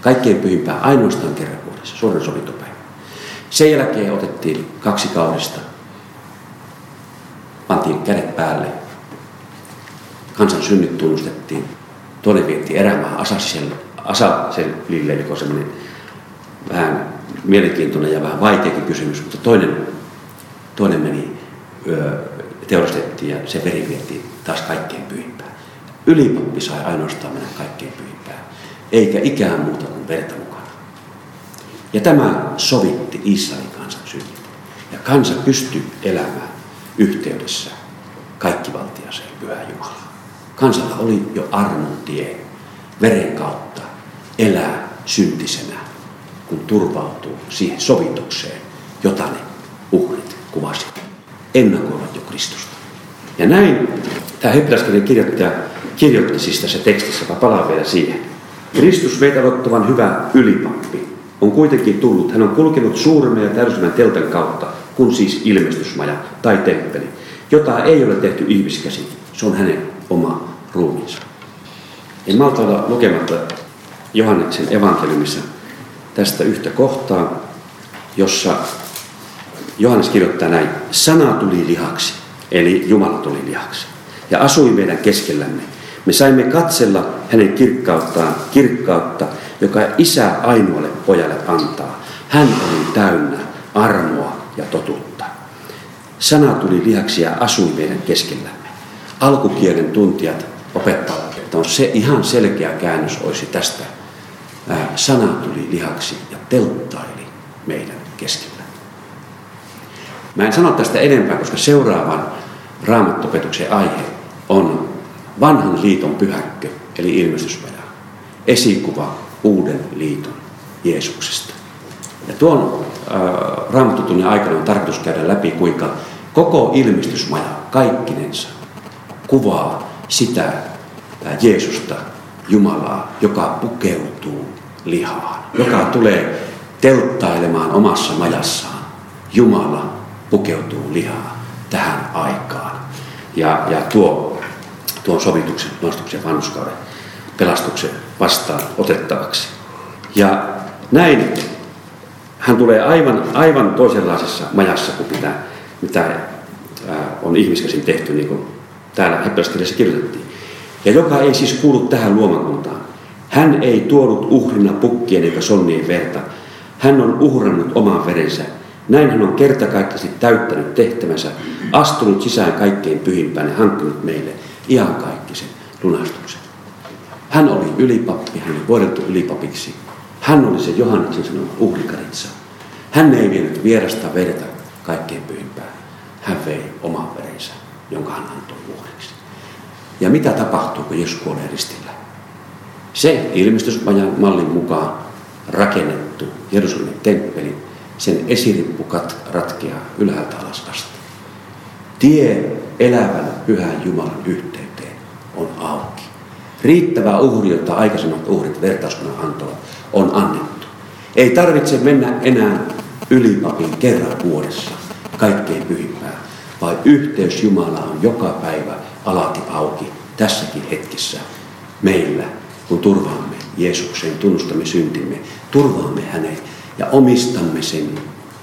Kaikkein pyhimpää ainoastaan kerran vuodessa, suuren sovintopäivä. Sen jälkeen otettiin kaksi kaudesta, pantiin kädet päälle, kansan synnit tunnustettiin, toinen vietti erämaa Asaselille, joka on semmoinen vähän mielenkiintoinen ja vähän vaikeakin kysymys, mutta toinen, toinen meni, teurastettiin ja se veri vietiin taas kaikkein pyhimpään. Ylipappi sai ainoastaan mennä kaikkein pyhimpään, eikä ikään muuta kuin verta mukana. Ja tämä sovitti Israelin kansan synnit. Ja kansa pystyi elämään yhteydessä kaikkivaltiaseen pyhään Jumalaan. Kansalla oli jo armon tie veren kautta elää syntisenä, kun turvautuu siihen sovitukseen, jota ne uhrit kuvasivat. Ennakoivat jo Kristusta. Ja näin tämä hebrealaiskirjan kirjoittaja kirjoitti siis tässä tekstissä, mä palaan vielä siihen. Kristus meitä ottavan hyvä ylipappi on kuitenkin tullut. Hän on kulkenut suuremman ja täysimmän teltan kautta, kun siis ilmestysmaja tai temppeli, jota ei ole tehty ihmiskäsin. Se on hänen oma ruumiinsa. En malta olla lukematta Johanneksen evankeliumissa tästä yhtä kohtaa, jossa Johannes kirjoittaa näin. Sana tuli lihaksi, eli Jumala tuli lihaksi, ja asui meidän keskellämme. Me saimme katsella hänen kirkkauttaan, kirkkautta, joka isä ainoalle pojalle antaa. Hän oli täynnä armoa ja totuutta. Sana tuli lihaksi ja asui meidän keskellämme. Alkukielen tuntijat opettavat, että on se ihan selkeä käännös olisi tästä. Sana tuli lihaksi ja telttaili meidän keskellä. Mä en sano tästä enempää, koska seuraavan raamattopetuksen aihe on vanhan liiton pyhäkkö, eli ilmestyspaja. Esikuva uuden liiton Jeesuksesta. Ja tuon raamattotunnin aikana on tarkoitus käydä läpi, kuinka koko ilmestysmaja kaikkinensa kuvaa sitä äh, Jeesusta, Jumalaa, joka pukeutuu lihaan, joka tulee telttailemaan omassa majassaan. Jumala pukeutuu lihaa tähän aikaan. Ja, ja tuo tuon sovituksen, nostuksen vanhuskauden pelastuksen vastaan otettavaksi. Ja näin hän tulee aivan, aivan toisenlaisessa majassa kuin mitä, mitä on ihmiskäsin tehty, niin kuin täällä hebrealaiskirjassa kirjoitettiin. Ja joka ei siis kuulu tähän luomakuntaan. Hän ei tuonut uhrina pukkien eikä sonnien verta. Hän on uhrannut oman verensä. Näin hän on kertakaikkisesti täyttänyt tehtävänsä, astunut sisään kaikkein pyhimpään ja hankkinut meille iankaikkisen lunastuksen. Hän oli ylipappi, hän oli vuodeltu ylipapiksi. Hän oli se Johanneksen sanoma uhrikaritsa. Hän ei vienyt vierasta verta kaikkein pyhimpään. Hän vei oman verensä, jonka hän antoi uhriksi. Ja mitä tapahtuu, kun Jeesus kuolee ristillä? Se ilmestysmajan mallin mukaan rakennettu Jerusalemin temppeli, sen esirippu ratkeaa ylhäältä alas asti. Tie elävän pyhän Jumalan yhteyteen on auki. Riittävä uhri, jota aikaisemmat uhrit vertauskunnan antoivat, on annettu. Ei tarvitse mennä enää ylipapin kerran vuodessa kaikkein pyhimpään, vaan yhteys Jumalaan on joka päivä alati auki tässäkin hetkessä meillä, kun turvaamme Jeesuksen, tunnustamme syntimme, turvaamme hänet ja omistamme sen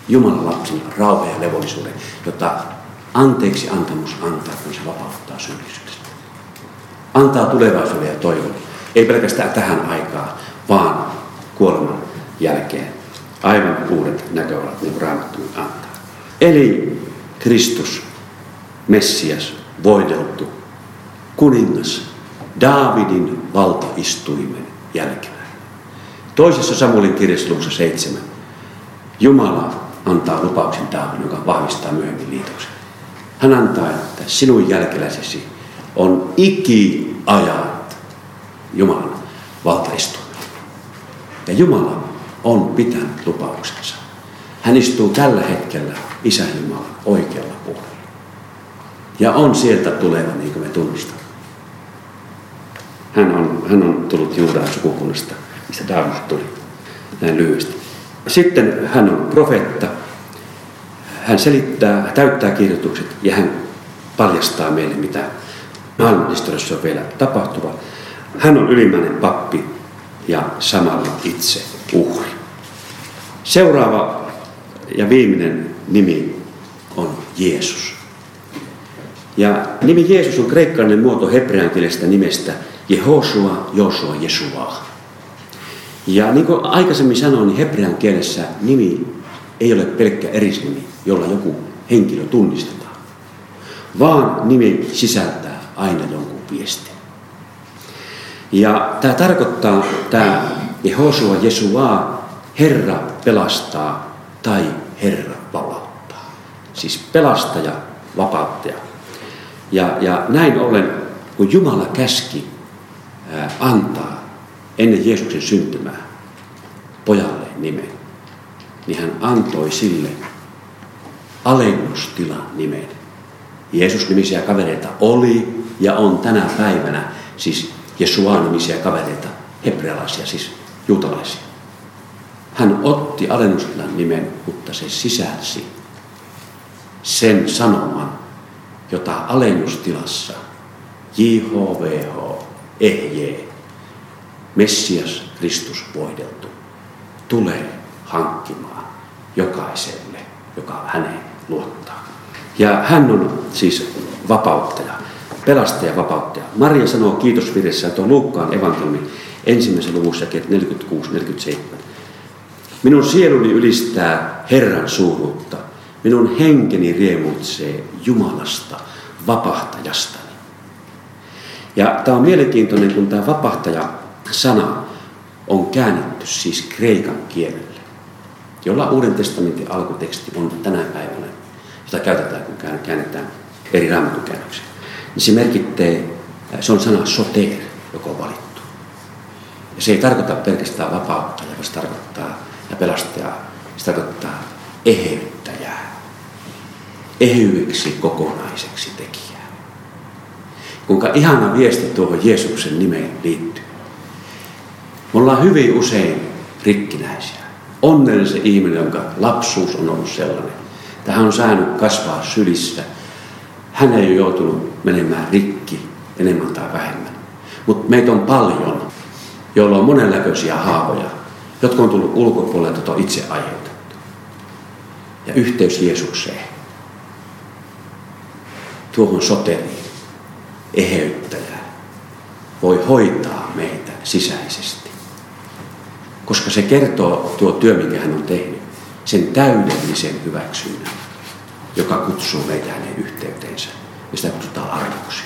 Jumalan lapsen rauhan ja levollisuuden, jota anteeksi antamus antaa, kun se vapauttaa syyllisyydestä. Antaa tulevaisuuden ja toivon. Ei pelkästään tähän aikaan, vaan kuoleman jälkeen. Aivan uudet näköalat, niin kuin Raamattu antaa. Eli Kristus, Messias, voideltu, kuningas, Daavidin valtaistuimen jälkeen. Toisessa Samuelin kirjassa luvussa 7 Jumala antaa lupauksen Daavidin, joka vahvistaa myöhemmin liitoksen. Hän antaa, että sinun jälkeläisesi on ikiajat Jumalan valtaistuimella. Ja Jumala on pitänyt lupauksensa. Hän istuu tällä hetkellä Isä Jumalan oikealla puolella. Ja on sieltä tuleva, niin kuin me tunnustamme. Hän on, hän on tullut Juudan sukukunnasta, mistä Daavid tuli. Näin lyhyesti. Sitten hän on profeetta, hän selittää, täyttää kirjoitukset ja hän paljastaa meille, mitä maailmanhistoriassa on vielä tapahtuva. Hän on ylimmäinen pappi ja samalla itse uhri. Seuraava ja viimeinen nimi on Jeesus. Ja nimi Jeesus on kreikkalainen muoto hebreankielestä nimestä Jehoshua, Joshua, Jesua. Ja niin kuin aikaisemmin sanoin, niin hebrean kielessä nimi ei ole pelkkä erisnimi, jolla joku henkilö tunnistetaan, vaan nimi sisältää aina jonkun viestin. Ja tämä tarkoittaa, tämä Jehosua, Jesua, Herra pelastaa tai Herra vapauttaa. Siis pelastaja, vapauttaja. Ja, ja näin ollen, kun Jumala käski ää, antaa ennen Jeesuksen syntymää pojalle nimen, niin hän antoi sille alennustilan nimen. Jeesus-nimisiä kavereita oli ja on tänä päivänä, siis Jesua-nimisiä kavereita, hebrealaisia, siis juutalaisia. Hän otti alennustilan nimen, mutta se sisälsi sen sanoman, jota alennustilassa JHVH, EHJ, Messias Kristus voideltu, tulee hankkimaan jokaiselle, joka häneen luottaa. Ja hän on siis vapauttaja, pelastaja vapauttaja. Maria sanoo kiitosvirjessä, on Luukkaan evankeliumi ensimmäisen luvussa 46-47. Minun sieluni ylistää Herran suuruutta. Minun henkeni riemuitsee Jumalasta, vapahtajastani. Ja tämä on mielenkiintoinen, kun tämä vapahtaja-sana on käännetty siis kreikan kielelle, jolla Uuden testamentin alkuteksti on tänä päivänä, jota käytetään, kun käännetään eri raamatukäännöksiä. Niin se merkittää, se on sana soter, joka on valittu. Ja se ei tarkoita pelkästään vapautta, vaan se tarkoittaa ja pelastajaa, se tarkoittaa eheyttäjää, ehyeksi kokonaiseksi tekijää. Kuinka ihana viesti tuohon Jeesuksen nimeen liittyy. Me ollaan hyvin usein rikkinäisiä. Onnellinen se ihminen, jonka lapsuus on ollut sellainen. Tähän on saanut kasvaa sylissä. Hän ei ole joutunut menemään rikki enemmän tai vähemmän. Mutta meitä on paljon, joilla on monenlaisia haavoja, jotka on tullut ulkopuolelta, on itse aiheutettu. Ja yhteys Jeesukseen, tuohon soteriin, eheyttäjään, voi hoitaa meitä sisäisesti. Koska se kertoo tuo työ, minkä hän on tehnyt, sen täydellisen hyväksynnän, joka kutsuu meitä hänen yhteyteensä. Ja sitä kutsutaan arvoksi.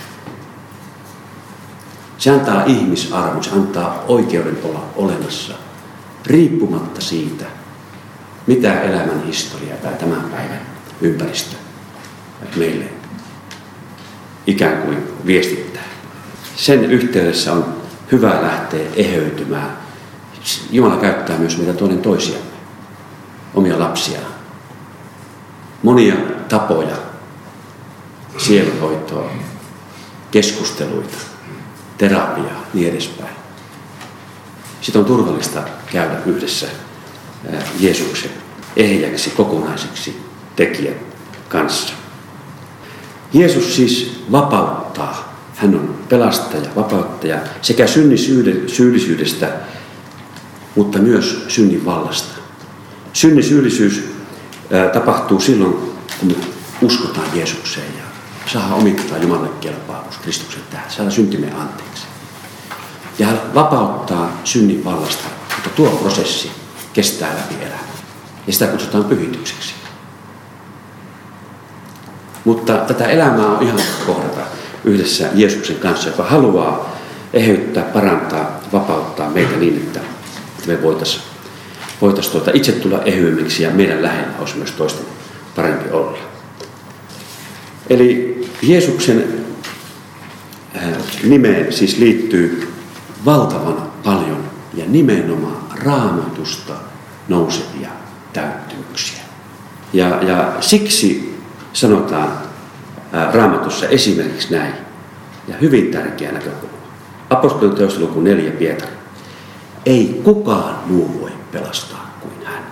Se antaa ihmisarvon, se antaa oikeuden olla olemassa, riippumatta siitä, mitä elämän historia tai tämän päivän ympäristö meille ikään kuin viestittää. Sen yhteydessä on hyvä lähteä eheytymään. Jumala käyttää myös meitä toinen toisiamme, omia lapsia. Monia tapoja, sielunhoitoa, keskusteluita, terapiaa, niin edespäin. Sitten on turvallista käydä yhdessä Jeesuksen ehjäksi, kokonaiseksi tekijän kanssa. Jeesus siis vapauttaa. Hän on pelastaja, vapauttaja sekä synnisyyllisyydestä, mutta myös synnin vallasta. Synnisyyllisyys tapahtuu silloin, kun me uskotaan Jeesukseen ja saa omittaa Jumalan kelpaavuus Kristuksen tähän, saada syntimme anteeksi. Ja hän vapauttaa synnin vallasta, mutta tuo prosessi kestää läpi elämän. Ja sitä kutsutaan pyhitykseksi. Mutta tätä elämää on ihan kohdata yhdessä Jeesuksen kanssa, joka haluaa eheyttää, parantaa, vapauttaa meitä niin, että me voitaisiin voitais tuota itse tulla ehyemmiksi ja meidän lähellä olisi myös toisten parempi olla. Eli Jeesuksen äh, nimeen siis liittyy valtavan paljon ja nimenomaan raamatusta nousevia täyttymyksiä. Ja, ja siksi sanotaan ää, raamatussa esimerkiksi näin, ja hyvin tärkeä näkökulma. Apostolin teosta luku 4 Pietari. Ei kukaan muu voi pelastaa kuin hän.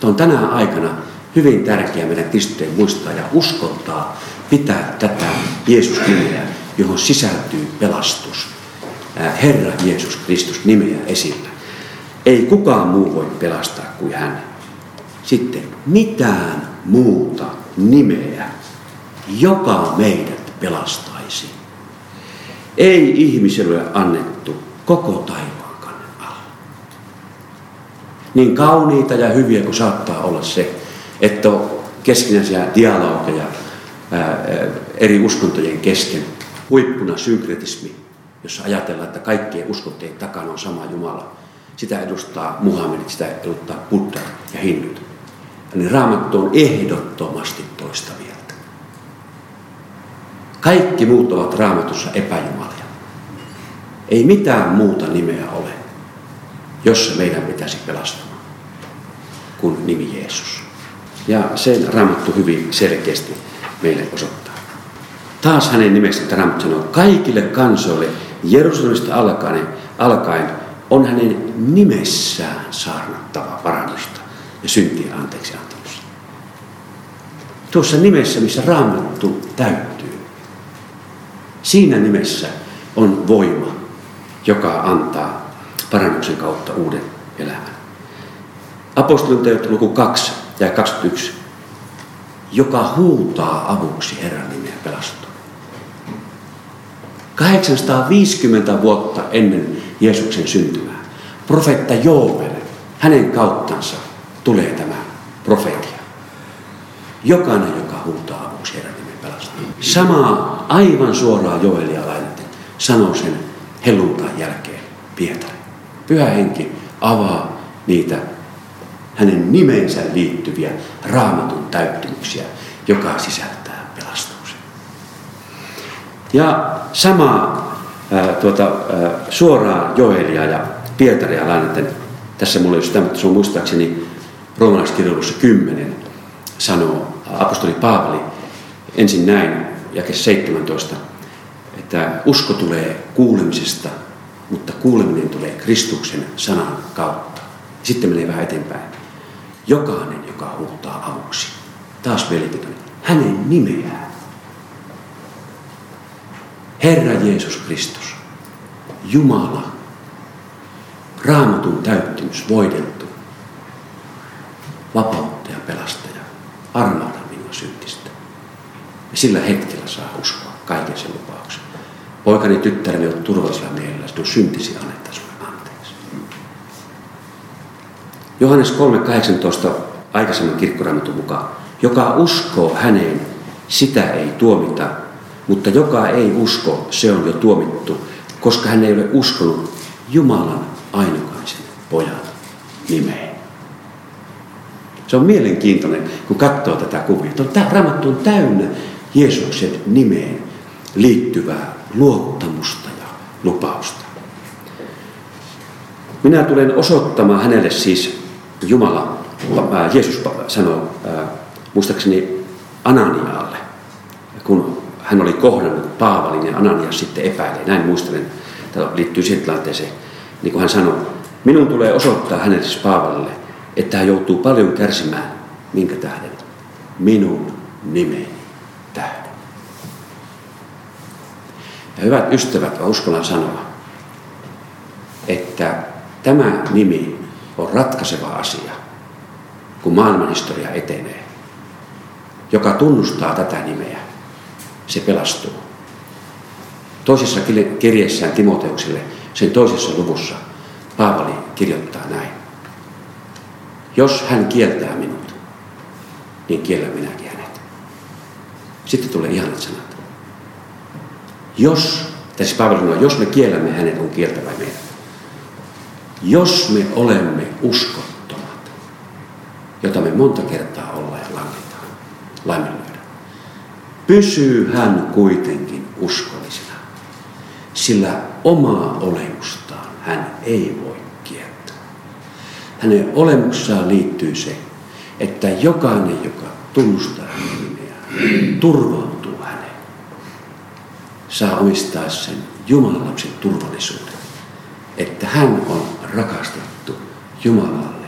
Tämä on tänä aikana hyvin tärkeää meidän kristittyjen muistaa ja uskottaa, pitää tätä Jeesus johon sisältyy pelastus Herra Jeesus Kristus nimeä esillä. Ei kukaan muu voi pelastaa kuin hän. Sitten mitään muuta nimeä, joka meidät pelastaisi. Ei ihmiselle annettu koko taivaan. Niin kauniita ja hyviä kuin saattaa olla se, että on keskinäisiä dialogeja ää, eri uskontojen kesken. Huippuna synkretismi, jossa ajatellaan, että kaikkien uskontojen takana on sama Jumala. Sitä edustaa Muhammed, sitä edustaa Buddha ja hindut. Niin raamattu on ehdottomasti toista mieltä. Kaikki muut ovat raamatussa epäjumalia. Ei mitään muuta nimeä ole, jossa meidän pitäisi pelastua kuin nimi Jeesus. Ja sen raamattu hyvin selkeästi meille osoittaa. Taas hänen nimestään raamattu sanoo, kaikille kansoille Jerusalemista alkaen, alkaen on hänen nimessään saarnattava parannusta ja syntien anteeksi antamus. Tuossa nimessä, missä raamattu täyttyy, siinä nimessä on voima, joka antaa parannuksen kautta uuden elämän. Apostolin teot luku 2 ja 21, joka huutaa avuksi Herran nimeä pelastuu. 850 vuotta ennen Jeesuksen syntymää, profetta Joel, hänen kauttansa tulee tämä profetia. Jokainen, joka huutaa avuksi Herran nimen pelastaa. Samaa aivan suoraan Joelia lainaten sanoo sen helluntain jälkeen Pietari. Pyhä henki avaa niitä hänen nimensä liittyviä raamatun täyttymyksiä, joka sisältää pelastuksen. Ja sama ää, tuota, ää, suoraan Joelia ja Pietaria lainaten, tässä mulla ei mutta se on muistaakseni roomalaiskirjoitussa 10, sanoo apostoli Paavali ensin näin, jake 17, että usko tulee kuulemisesta, mutta kuuleminen tulee Kristuksen sanan kautta. Sitten menee vähän eteenpäin. Jokainen, joka huutaa avuksi, taas mielipitoinen, hänen nimeään. Herra Jeesus Kristus, Jumala, raamatun täyttymys, voideltu, vapauttaja, pelastaja, armahda minua syntistä. Ja sillä hetkellä saa uskoa kaiken sen lupauksen. Poikani tyttäreni on turvallisella mielellä, sinun syntisi annetaan sinulle anteeksi. Johannes 3.18 aikaisemman kirkkoraamatun mukaan, joka uskoo häneen, sitä ei tuomita, mutta joka ei usko, se on jo tuomittu, koska hän ei ole uskonut Jumalan ainokaisen pojan nimeen. Se on mielenkiintoinen, kun katsoo tätä kuvia. Tämä raamattu on täynnä Jeesuksen nimeen liittyvää luottamusta ja lupausta. Minä tulen osoittamaan hänelle siis Jumala, Jeesus sanoo muistaakseni Ananiaalle, kun hän oli kohdannut Paavalin ja Ananias sitten epäilee. Näin muistelen, tämä liittyy siihen tilanteeseen. Niin kuin hän sanoi, minun tulee osoittaa hänelle siis Paavalille, että hän joutuu paljon kärsimään, minkä tähden? Minun nimeni tähden. Ja hyvät ystävät, uskallan sanoa, että tämä nimi on ratkaiseva asia, kun maailmanhistoria etenee. Joka tunnustaa tätä nimeä, se pelastuu. Toisessa kirjeessään Timoteukselle, sen toisessa luvussa, Paavali kirjoittaa näin. Jos hän kieltää minut, niin kiellä minäkin hänet. Sitten tulee ihanat sanat. Jos, tässä Paavali sanoo, jos me kiellämme hänet, on kieltävä meidän. Jos me olemme uskottomat, jota me monta kertaa ollaan ja langetaan, laiminlyödään, pysyy hän kuitenkin uskollisena, sillä omaa olemustaan hän ei voi kieltää. Hänen olemuksessaan liittyy se, että jokainen, joka tunnustaa turvautuu häneen, saa omistaa sen Jumalan lapsen turvallisuuden, että hän on rakastettu Jumalalle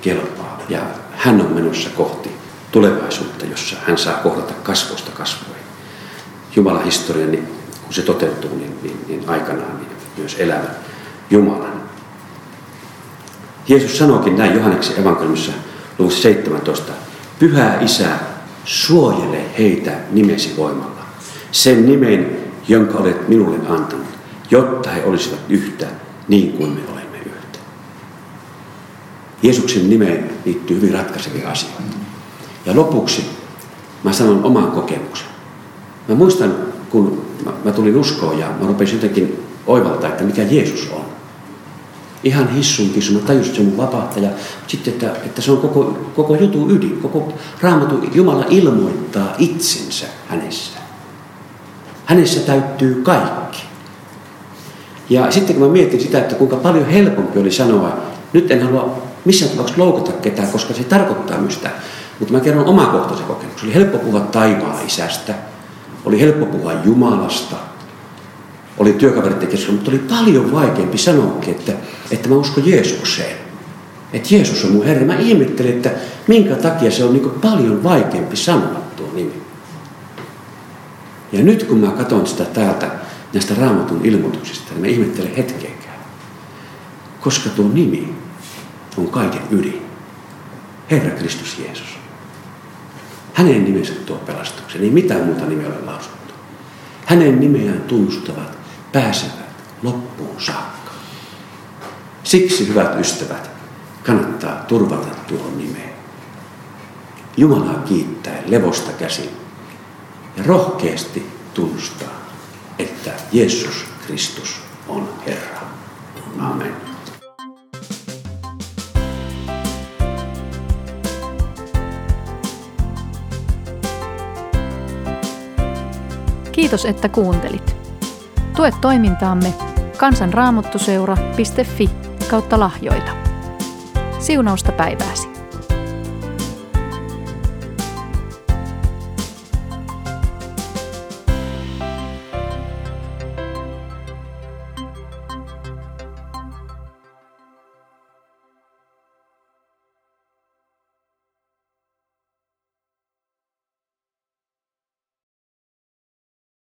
kelpaa ja hän on menossa kohti tulevaisuutta, jossa hän saa kohdata kasvoista kasvoihin. Jumalan historia, niin kun se toteutuu, niin, niin, niin aikanaan niin myös elävän Jumalan. Jeesus sanoikin näin Johanneksen evankeliumissa luvussa 17. Pyhä Isä, suojele heitä nimesi voimalla. Sen nimen, jonka olet minulle antanut, jotta he olisivat yhtä niin kuin me olemme yhtä. Jeesuksen nimeen liittyy hyvin ratkaisevia asioita. Ja lopuksi mä sanon oman kokemuksen. Mä muistan, kun mä, tulin uskoon ja mä rupesin jotenkin oivaltaa, että mikä Jeesus on. Ihan hissunkin, mä tajusin, että se on mun vapahtaja. Sitten, että, että se on koko, koko jutu ydin, koko raamattu, Jumala ilmoittaa itsensä hänessä. Hänessä täyttyy kaikki. Ja sitten kun mä mietin sitä, että kuinka paljon helpompi oli sanoa, nyt en halua missään tapauksessa loukata ketään, koska se tarkoittaa myös sitä. Mutta mä kerron omakohtaisen kokemuksen. Oli helppo puhua taivaan isästä, oli helppo puhua Jumalasta, oli työkaverit kesken, mutta oli paljon vaikeampi sanoa, että, että mä uskon Jeesukseen. Että Jeesus on mun Herra. Mä ihmettelin, että minkä takia se on niin paljon vaikeampi sanoa tuo nimi. Ja nyt kun mä katson sitä täältä näistä raamatun ilmoituksista, niin mä ihmettelen hetkeäkään. Koska tuo nimi on kaiken ydin. Herra Kristus Jeesus. Hänen nimensä tuo pelastuksen, ei mitään muuta nimeä ole lausuttu. Hänen nimeään tunnustavat, pääsevät loppuun saakka. Siksi, hyvät ystävät, kannattaa turvata tuohon nimeen. Jumalaa kiittää levosta käsin ja rohkeasti tunnustaa, että Jeesus Kristus on Herra. Amen. Kiitos, että kuuntelit. Tue toimintaamme kansanraamottuseura.fi kautta lahjoita. Siunausta päivääsi.